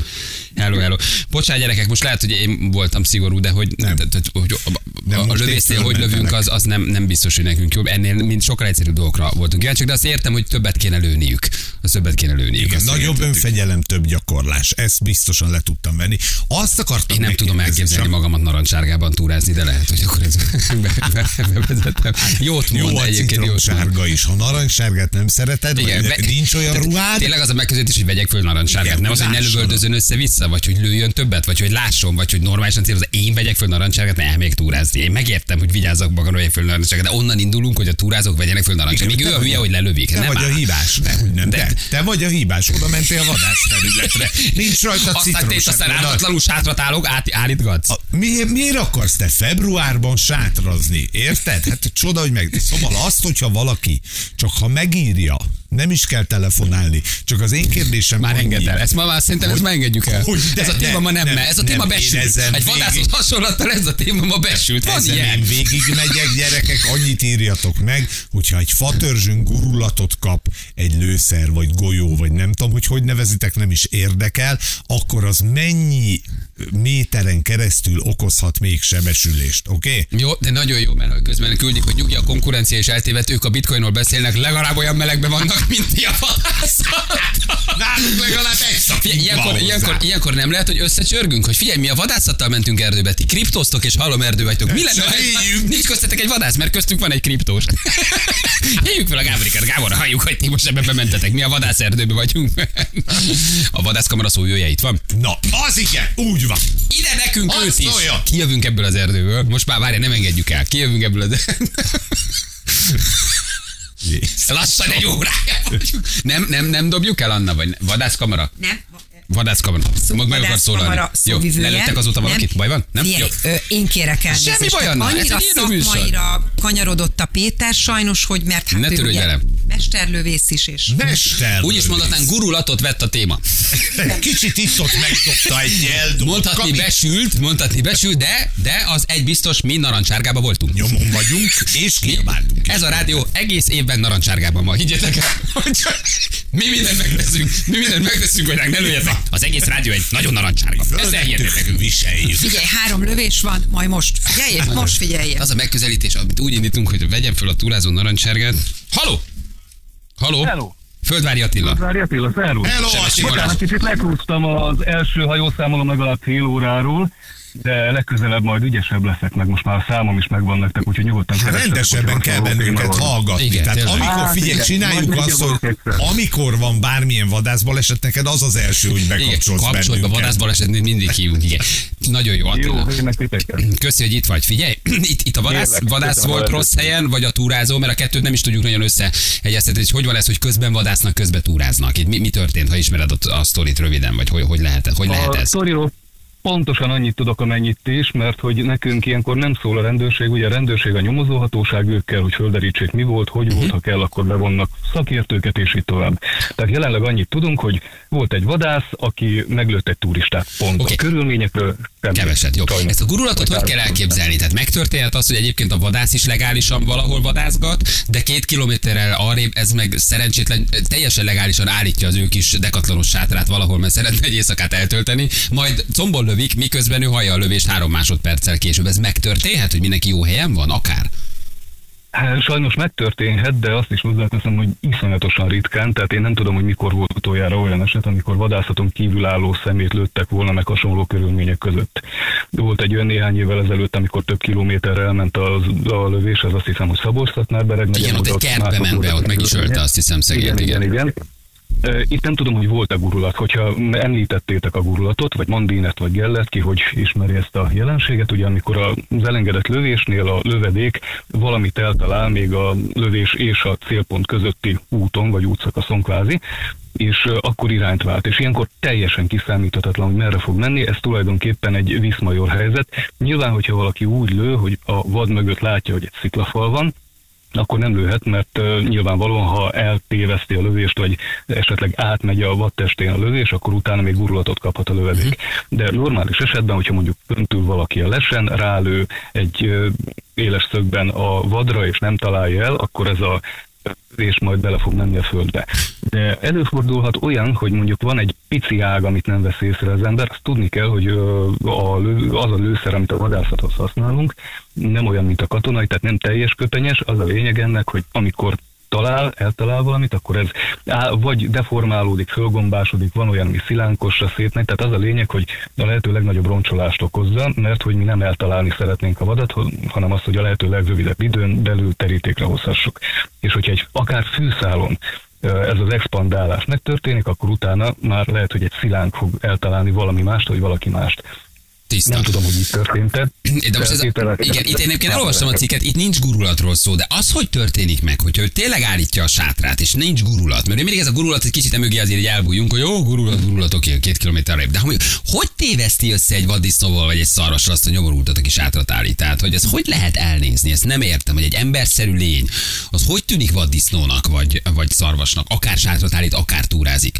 Speaker 1: Hello, hello. Bocsánat, gyerekek, most lehet, hogy én voltam szigorú, de hogy,
Speaker 2: Nem.
Speaker 1: tehát, hogy a,
Speaker 2: De
Speaker 1: a, a lövésznél hogy lövünk, az, az nem, nem biztos, hogy nekünk jobb. Ennél mind sokkal egyszerűbb dolgok dolgokra voltunk kíváncsiak, de azt értem, hogy többet kéne lőniük. Az többet kéne lőniük.
Speaker 2: Igen, nagyobb önfegyelem, több gyakorlás. Ezt biztosan le tudtam venni. Azt akartam
Speaker 1: Én nem tudom elképzelni
Speaker 2: csak-
Speaker 1: magamat narancssárgában túrázni, de lehet, hogy akkor ez [LAUGHS] be- be- bevezettem. Jót
Speaker 2: Jó
Speaker 1: mond
Speaker 2: a
Speaker 1: egyébként, jót
Speaker 2: citromsárga is. Ha narancssárgát nem szereted,
Speaker 1: Igen,
Speaker 2: vagy
Speaker 1: ve-
Speaker 2: nincs olyan ruhád,
Speaker 1: Tényleg az a megközelítés, hogy vegyek föl narancssárgát.
Speaker 2: Igen,
Speaker 1: Nem az, hogy ne lövöldözön össze-vissza, vagy hogy lőjön többet, vagy hogy lásson, vagy hogy normálisan célozza. Én vegyek föl narancssárgát, mert elmegyek túrázni. Én megértem, hogy vigyázzak magamra, vegyek föl narancssárgát, de onnan indulunk, hogy a túrázók vegyenek föl narancssárgát. Még
Speaker 2: Igen,
Speaker 1: ő a hülye, hogy lelövik.
Speaker 2: Te
Speaker 1: nem
Speaker 2: vagy a hibás, nem.
Speaker 1: De-
Speaker 2: Te, te vagy a hibás, oda mentél a vadászterületre. Nincs rajta
Speaker 1: Aztán itt aztán
Speaker 2: sem.
Speaker 1: ártatlanul sátrat állok, át, állítgatsz.
Speaker 2: A- Mi, miért akarsz te februárban sátrazni? Érted? Hát csoda, hogy meg. Szóval azt, hogyha valaki csak ha megírja, nem is kell telefonálni, csak az én kérdésem
Speaker 1: Már engedd el. Ezt ma már szerintem ezt már engedjük el.
Speaker 2: hogy de-
Speaker 1: ez a téma
Speaker 2: nem,
Speaker 1: ma nem,
Speaker 2: nem,
Speaker 1: nem, ez a
Speaker 2: nem,
Speaker 1: téma
Speaker 2: én
Speaker 1: besült. Egy vadászhoz hasonlattal ez a téma ma besült. Van
Speaker 2: Ezen
Speaker 1: ilyen.
Speaker 2: én végig megyek, gyerekek, annyit írjatok meg, hogyha egy fatörzsünk gurulatot kap egy lőszer, vagy golyó, vagy nem tudom, hogy hogy nevezitek, nem is érdekel, akkor az mennyi méteren keresztül okozhat még sebesülést, oké? Okay?
Speaker 1: Jó, de nagyon jó, mert közben küldik, hogy nyugi a konkurencia és eltévedt, ők a bitcoinról beszélnek, legalább olyan melegben vannak, mint ti a vadászat.
Speaker 2: Nálunk legalább egy szakunk
Speaker 1: Ilyenkor, ilyenkor, ilyenkor, nem lehet, hogy összecsörgünk, hogy figyelj, mi a vadászattal mentünk erdőbe, ti kriptóztok és halom erdő vagytok. Mi lenne, ha nincs köztetek egy vadász, mert köztünk van egy kriptós. [LAUGHS] Hívjuk fel a Gáborikát, Gáborra halljuk, hogy ti most ebbe bementetek. Mi a vadász erdőbe vagyunk. [LAUGHS] A vadászkamara szójója itt van.
Speaker 2: Na, az igen, úgy van.
Speaker 1: Ide nekünk
Speaker 2: Azt
Speaker 1: őt is.
Speaker 2: szólja.
Speaker 1: Kijövünk ebből az erdőből. Most már várja, nem engedjük el. Kijövünk ebből az [LAUGHS] Lassan egy órája vagyunk. Nem, nem, nem dobjuk el, Anna, vagy vadászkamara?
Speaker 4: Nem.
Speaker 1: Vadászkamara. Mag meg akar szólalni. Jó, lelőttek azóta valakit?
Speaker 4: Nem.
Speaker 1: Baj van? Nem?
Speaker 4: Figyelj,
Speaker 1: Jó.
Speaker 4: ö, én kérek elnézést.
Speaker 1: Semmi baj, Anna,
Speaker 4: Annyira szakmaira kanyarodott a Péter sajnos, hogy mert hát
Speaker 1: Ne
Speaker 4: ő ugye. Mesterlövész is, és
Speaker 2: Mester.
Speaker 1: Úgy is mondhatnánk, gurulatot vett a téma.
Speaker 2: Kicsit itt ott megdobta egy eldobott
Speaker 1: Mondhatni
Speaker 2: kami-
Speaker 1: besült, mondhatni besült, de, de az egy biztos, mi narancsárgában voltunk.
Speaker 2: Nyomon vagyunk, és kiabáltunk.
Speaker 1: Ez a rádió egész évben narancsárgában van, higgyetek el. [LAUGHS] Mi mindent megteszünk, mi mindent megteszünk, hogy ránk ne lőjetek. Az egész rádió egy nagyon narancsárga. Ezt elhihetek nekünk.
Speaker 2: viseljük.
Speaker 4: figyelj, három lövés van, majd most figyelj, most figyelj.
Speaker 1: Az a megközelítés, amit úgy indítunk, hogy vegyem föl a túrázó narancsárgát. Haló! Haló!
Speaker 7: Hello.
Speaker 1: Földvári Attila.
Speaker 7: Várj Attila, szervusz.
Speaker 2: Hello.
Speaker 7: Bocsánat, kicsit leghúztam az első, ha jól számolom, legalább fél óráról, de legközelebb majd ügyesebb leszek, meg most már a számom is megvan nektek, úgyhogy nyugodtan keressetek,
Speaker 2: rendesebben kell bennünket hallgatni.
Speaker 1: Igen,
Speaker 2: Tehát
Speaker 1: tényleg.
Speaker 2: amikor,
Speaker 7: Hát,
Speaker 2: figyelj,
Speaker 7: igen.
Speaker 2: csináljuk azt, hogy amikor van bármilyen vadászbaleset, neked az az első, hogy
Speaker 1: Igen,
Speaker 2: bekapcsolsz
Speaker 1: kapcsolatban
Speaker 2: bennünket.
Speaker 1: vadászbalesetnél mindig hívunk, igen. Nagyon jó, Attila. Köszi, hogy itt vagy. Figyelj, [CLEARS THROAT] itt, itt a vadász, vadász
Speaker 7: a
Speaker 1: volt rossz helyen, vagy a túrázó, mert a kettőt nem is tudjuk nagyon összeegyeztetni, hogy hogy van ez, hogy közben vadásznak, közben túráznak. Itt mi, mi történt, ha ismered a, a sztorit röviden, vagy hogy, hogy lehet, hogy lehet
Speaker 7: A
Speaker 1: ez?
Speaker 7: sztoriról pontosan annyit tudok, amennyit ti is, mert hogy nekünk ilyenkor nem szól a rendőrség, ugye a rendőrség a nyomozóhatóság, ők kell, hogy földerítsék mi volt, hogy volt, ha kell, akkor bevonnak szakértőket, és így tovább. Tehát jelenleg annyit tudunk, hogy volt egy vadász, aki meglőtt egy turistát. Pont
Speaker 1: Oké.
Speaker 7: a körülményekről semmi.
Speaker 1: Keveset, jó.
Speaker 7: Sajnos.
Speaker 1: Ezt a gurulatot hogy kell elképzelni? Tehát megtörténhet az, hogy egyébként a vadász is legálisan valahol vadászgat, de két kilométerrel arrébb ez meg szerencsétlen, teljesen legálisan állítja az ő kis dekatlanos sátrát valahol, mert szeretne egy éjszakát eltölteni, majd combol lövik, miközben ő hallja a lövést három másodperccel később. Ez megtörténhet, hogy mindenki jó helyen van? Akár?
Speaker 7: Hát, Sajnos megtörténhet, de azt is hozzáteszem, hogy iszonyatosan ritkán, tehát én nem tudom, hogy mikor volt utoljára olyan eset, amikor vadászaton kívülálló szemét lőttek volna meg hasonló körülmények között. Volt egy olyan néhány évvel ezelőtt, amikor több kilométerre elment az, a lövés, ez azt hiszem, hogy Szabolcs-Szatmár Bereg.
Speaker 1: Igen, ott egy kertbe ment be, ott meg is ölte, azt hiszem szegényt,
Speaker 7: igen,
Speaker 1: igen.
Speaker 7: igen. igen. Itt nem tudom, hogy volt-e gurulat. Hogyha említettétek a gurulatot, vagy Mandínet, vagy Gellet, ki hogy ismeri ezt a jelenséget, ugye amikor az elengedett lövésnél a lövedék valamit eltalál még a lövés és a célpont közötti úton, vagy útszakaszon kvázi, és akkor irányt vált. És ilyenkor teljesen kiszámíthatatlan, hogy merre fog menni, ez tulajdonképpen egy viszmajor helyzet. Nyilván, hogyha valaki úgy lő, hogy a vad mögött látja, hogy egy sziklafal van, akkor nem lőhet, mert uh, nyilvánvalóan, ha eltéveszti a lövést, vagy esetleg átmegy a vattestén a lövés, akkor utána még gurulatot kaphat a lövedék. De normális esetben, hogyha mondjuk föntül valaki a lesen, rálő egy uh, éles szögben a vadra, és nem találja el, akkor ez a és majd bele fog menni a földbe. De előfordulhat olyan, hogy mondjuk van egy pici ág, amit nem vesz észre az ember, azt tudni kell, hogy a lő, az a lőszer, amit a vadászathoz használunk, nem olyan, mint a katonai, tehát nem teljes köpenyes, az a lényeg ennek, hogy amikor talál, eltalál valamit, akkor ez á, vagy deformálódik, fölgombásodik, van olyan, ami szilánkosra szétmegy, tehát az a lényeg, hogy a lehető legnagyobb roncsolást okozza, mert hogy mi nem eltalálni szeretnénk a vadat, hanem azt, hogy a lehető legrövidebb időn belül terítékre hozhassuk. És hogyha egy akár fűszálon ez az expandálás megtörténik, akkor utána már lehet, hogy egy szilánk fog eltalálni valami mást, vagy valaki mást.
Speaker 1: Tiszta.
Speaker 7: Nem tudom, hogy itt történt
Speaker 1: De most ez, igen, itt én egyébként elolvastam a cikket, itt nincs gurulatról szó, de az, hogy történik meg, hogyha ő tényleg állítja a sátrát, és nincs gurulat, mert mindig ez a gurulat, egy kicsit emögé azért így elbújunk, hogy jó, gurulat, gurulat, oké, két kilométer de hogy, hogy téveszti össze egy vaddisznóval vagy egy szarvasra azt a nyomorultat, aki sátrat állít? Tehát, hogy ez hogy lehet elnézni? Ezt nem értem, hogy egy emberszerű lény, az hogy tűnik vaddisznónak vagy, vagy szarvasnak, akár sátrat állít, akár túrázik.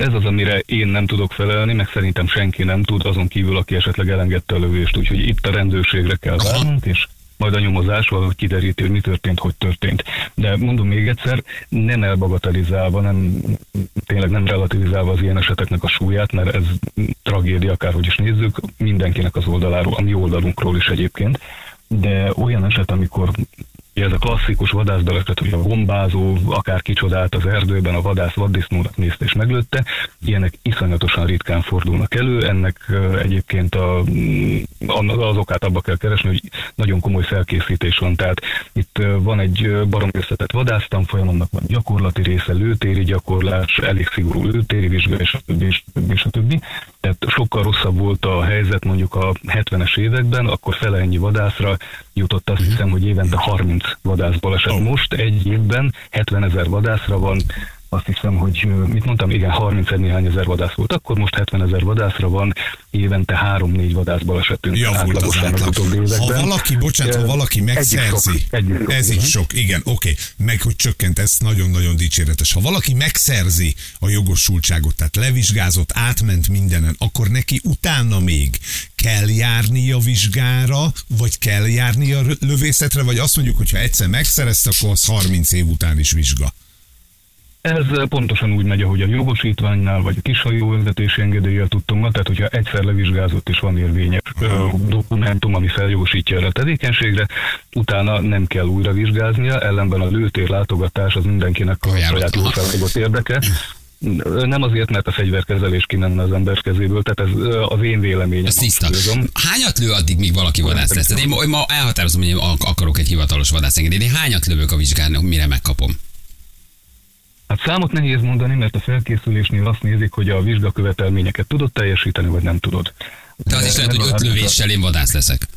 Speaker 7: Ez az, amire én nem tudok felelni, meg szerintem senki nem tud, azon kívül, aki esetleg elengedte a lövést. Úgyhogy itt a rendőrségre kell várnunk, és majd a nyomozás valahogy kideríti, hogy mi történt, hogy történt. De mondom még egyszer, nem elbagatelizálva, nem, tényleg nem relativizálva az ilyen eseteknek a súlyát, mert ez tragédia, akárhogy is nézzük, mindenkinek az oldaláról, a mi oldalunkról is egyébként, de olyan eset, amikor ez a klasszikus vadászbeleset, hogy a bombázó, akár kicsodált az erdőben, a vadász vaddisznónak nézte és meglőtte, ilyenek iszonyatosan ritkán fordulnak elő, ennek egyébként a, az okát abba kell keresni, hogy nagyon komoly felkészítés van, tehát itt van egy barom összetett vadásztam folyamatnak van gyakorlati része, lőtéri gyakorlás, elég szigorú lőtéri vizsga, és a többi, és és többi. Tehát sokkal rosszabb volt a helyzet mondjuk a 70-es években, akkor fele ennyi vadászra jutott azt hiszem, hogy évente 30 vadászbaleset. Most egy évben 70 ezer vadászra van, azt hiszem, hogy mit mondtam, igen, 30 néhány ezer vadász volt, akkor most 70 ezer vadászra van, évente 3-4 vadászbalesetünk.
Speaker 2: Javult az átlag. Ha valaki, bocsánat, ha valaki megszerzi,
Speaker 7: egy is sok, egy is sok,
Speaker 2: ez is sok, igen, oké, meg hogy csökkent, ez nagyon-nagyon dicséretes. Ha valaki megszerzi a jogosultságot, tehát levizsgázott, átment mindenen, akkor neki utána még kell járni a vizsgára, vagy kell járni a lövészetre, vagy azt mondjuk, hogy ha egyszer megszerezte, akkor az 30 év után is vizsga.
Speaker 7: Ez pontosan úgy megy, ahogy a jogosítványnál, vagy a kishajó vezetési engedéllyel tudtunk, tehát hogyha egyszer levizsgázott és van érvényes ö, dokumentum, ami feljogosítja erre a tevékenységre, utána nem kell újra vizsgáznia, ellenben a lőtér látogatás az mindenkinek a saját jó felfogott érdeke. Nem azért, mert a fegyverkezelés kimenne az ember kezéből, tehát ez az én véleményem.
Speaker 1: Ez tiszta. Hányat lő addig, míg valaki vadász lesz? Én ma- elhatározom, hogy én ak- akarok egy hivatalos vadászengedélyt. Én hányat lövök a vizsgán, mire megkapom?
Speaker 7: Hát számot nehéz mondani, mert a felkészülésnél azt nézik, hogy a vizsgakövetelményeket tudod teljesíteni, vagy nem tudod.
Speaker 1: De az is lehet, hogy öt lövéssel én vadász leszek.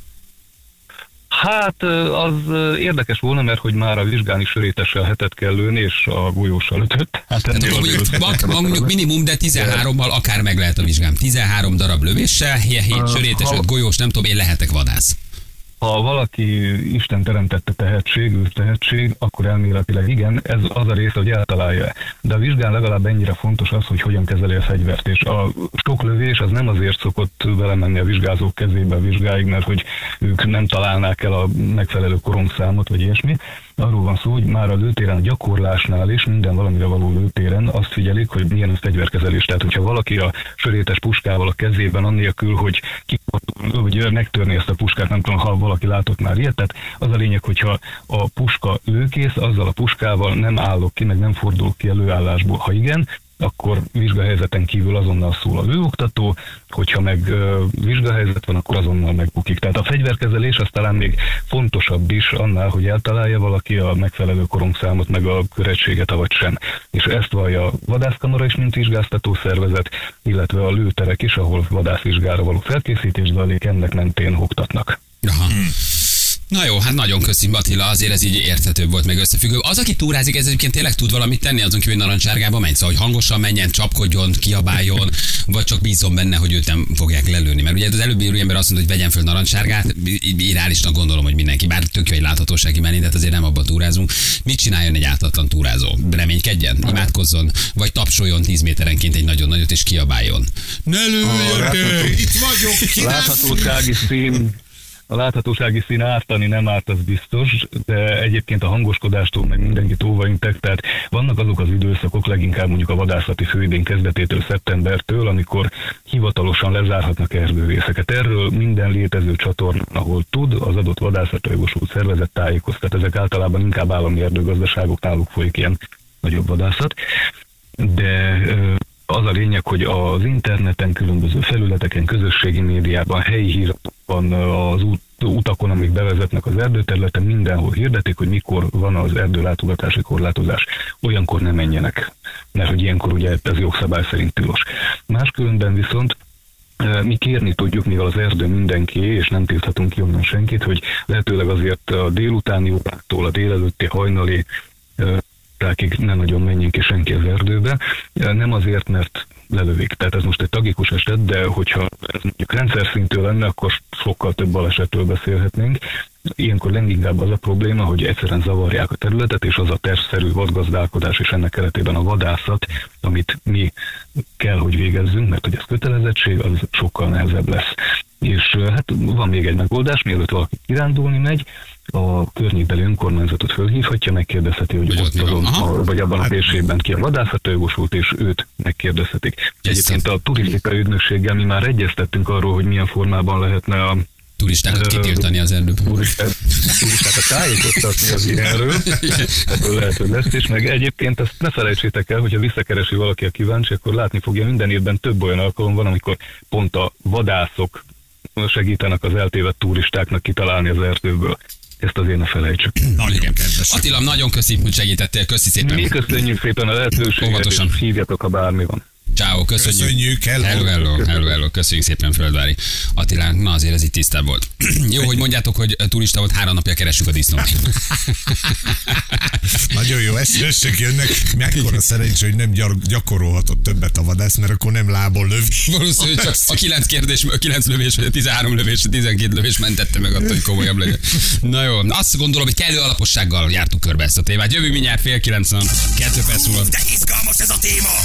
Speaker 7: Hát az érdekes volna, mert hogy már a vizsgán is sörétessel hetet kell lőni, és a golyóssal ütött. Hát
Speaker 1: Tehát akkor mondjuk, mag, mondjuk minimum, de 13-mal akár meg lehet a vizsgám. 13 darab lövéssel, 7 sörétes,
Speaker 7: ha-
Speaker 1: 5 golyós, nem tudom, én lehetek vadász.
Speaker 7: Ha valaki Isten teremtette tehetség, ő tehetség, akkor elméletileg igen, ez az a része, hogy eltalálja. De a vizsgán legalább ennyire fontos az, hogy hogyan kezeli a fegyvert. És a stoklövés az nem azért szokott belemenni a vizsgázók kezébe a vizsgáig, mert hogy ők nem találnák el a megfelelő korongszámot, vagy ilyesmi. Arról van szó, hogy már a lőtéren, a gyakorlásnál is minden valamire való lőtéren azt figyelik, hogy milyen a fegyverkezelés. Tehát, hogyha valaki a sörétes puskával a kezében, annélkül, hogy kifordul, vagy megtörni ezt a puskát, nem tudom, ha valaki látott már ilyet, tehát az a lényeg, hogyha a puska lőkész, azzal a puskával nem állok ki, meg nem fordulok ki előállásból. Ha igen, akkor vizsgahelyzeten kívül azonnal szól a lőoktató, hogyha meg vizsgahelyzet van, akkor azonnal megbukik. Tehát a fegyverkezelés az talán még fontosabb is annál, hogy eltalálja valaki a megfelelő korongszámot, meg a köretséget, vagy sem. És ezt vallja a vadászkamara is, mint vizsgáztató szervezet, illetve a lőterek is, ahol vadászvizsgára való felkészítés zajlik, ennek mentén oktatnak.
Speaker 1: Aha. Na jó, hát nagyon köszönöm Attila, azért ez így érthetőbb volt, meg összefüggő. Az, aki túrázik, ez egyébként tényleg tud valamit tenni, azon kívül narancsárgába megy, szóval, hogy hangosan menjen, csapkodjon, kiabáljon, vagy csak bízom benne, hogy őt nem fogják lelőni. Mert ugye az előbbi ember azt mondta, hogy vegyen föl narancsárgát, irálisnak gondolom, hogy mindenki, bár tök jó egy láthatósági mellé, de hát azért nem abban túrázunk. Mit csináljon egy ártatlan túrázó? Reménykedjen, imádkozzon, vagy tapsoljon 10 méterenként egy nagyon nagyot és kiabáljon. Ne lőjetek!
Speaker 2: Itt vagyok,
Speaker 7: Láthatósági szín, a láthatósági szín ártani nem árt, az biztos, de egyébként a hangoskodástól meg mindenkit óvaintek, tehát vannak azok az időszakok, leginkább mondjuk a vadászati főidén kezdetétől, szeptembertől, amikor hivatalosan lezárhatnak erdővészeket. Erről minden létező csatorna, ahol tud, az adott vadászatra jogosult szervezet tájékoztat. Ezek általában inkább állami erdőgazdaságok náluk folyik ilyen nagyobb vadászat. De az a lényeg, hogy az interneten, különböző felületeken, közösségi médiában, helyi hírakban, az út, utakon, amik bevezetnek az erdőterületen, mindenhol hirdetik, hogy mikor van az erdőlátogatási korlátozás. Olyankor nem menjenek, mert hogy ilyenkor ugye ez jogszabály szerint tilos. Máskülönben viszont e, mi kérni tudjuk, mivel az erdő mindenki, és nem tilthatunk ki onnan senkit, hogy lehetőleg azért a délutáni óráktól a délelőtti hajnali e, órákig ne nagyon menjen ki senki az erdőbe. Nem azért, mert lelövik. Tehát ez most egy tragikus eset, de hogyha ez mondjuk rendszer szintű lenne, akkor sokkal több balesetről beszélhetnénk. Ilyenkor leginkább az a probléma, hogy egyszerűen zavarják a területet, és az a tervszerű vadgazdálkodás és ennek keretében a vadászat, amit mi kell, hogy végezzünk, mert hogy ez kötelezettség, az sokkal nehezebb lesz. És hát van még egy megoldás, mielőtt valaki kirándulni megy, a környékbeli önkormányzatot fölhívhatja, megkérdezheti, hogy
Speaker 1: Hogy ott
Speaker 7: azon, a, vagy abban a térségben ki a vadászat jogosult, és őt megkérdezhetik. Egyébként a turisztikai ügynökséggel mi már egyeztettünk arról, hogy milyen formában lehetne a
Speaker 1: Turistákat kitiltani az erdőből.
Speaker 7: turistát- turistákat tájékoztatni az ilyenről. Ebből lehet, hogy lesz is. Meg egyébként ezt ne felejtsétek el, hogyha visszakeresi valaki a kíváncsi, akkor látni fogja minden évben több olyan alkalom van, amikor pont a vadászok segítenek az eltévedt turistáknak kitalálni az erdőből. Ezt azért ne felejtsük.
Speaker 2: Nagyon kedves.
Speaker 1: Attila, nagyon köszi, hogy segítettél. Köszi szépen.
Speaker 7: Mi köszönjük szépen a lehetőséget,
Speaker 1: Óvatosan.
Speaker 7: és hívjatok, ha bármi van.
Speaker 1: Ciao, köszönjük.
Speaker 2: Köszönjük, hello.
Speaker 1: Hello, hello, hello, hello. Köszönjük szépen, Földvári. Attilánk, na azért ez itt tisztább volt. Jó, hogy mondjátok, hogy turista volt, három napja keresünk a disznót. [LAUGHS]
Speaker 2: Nagyon jó, esősök jönnek. Mekkora szerencsé, hogy nem gyakorolhatott többet a vadász, mert akkor nem lából lövi.
Speaker 1: Valószínűleg csak a 9 kérdés, a 9 lövés, vagy a 13 lövés, a 12 lövés mentette meg attól, hogy komolyabb legyen. Na jó, azt gondolom, hogy kellő alapossággal jártuk körbe ezt a témát. Jövő mindjárt fél 90, kettő perc múlva.
Speaker 5: De izgalmas ez a téma!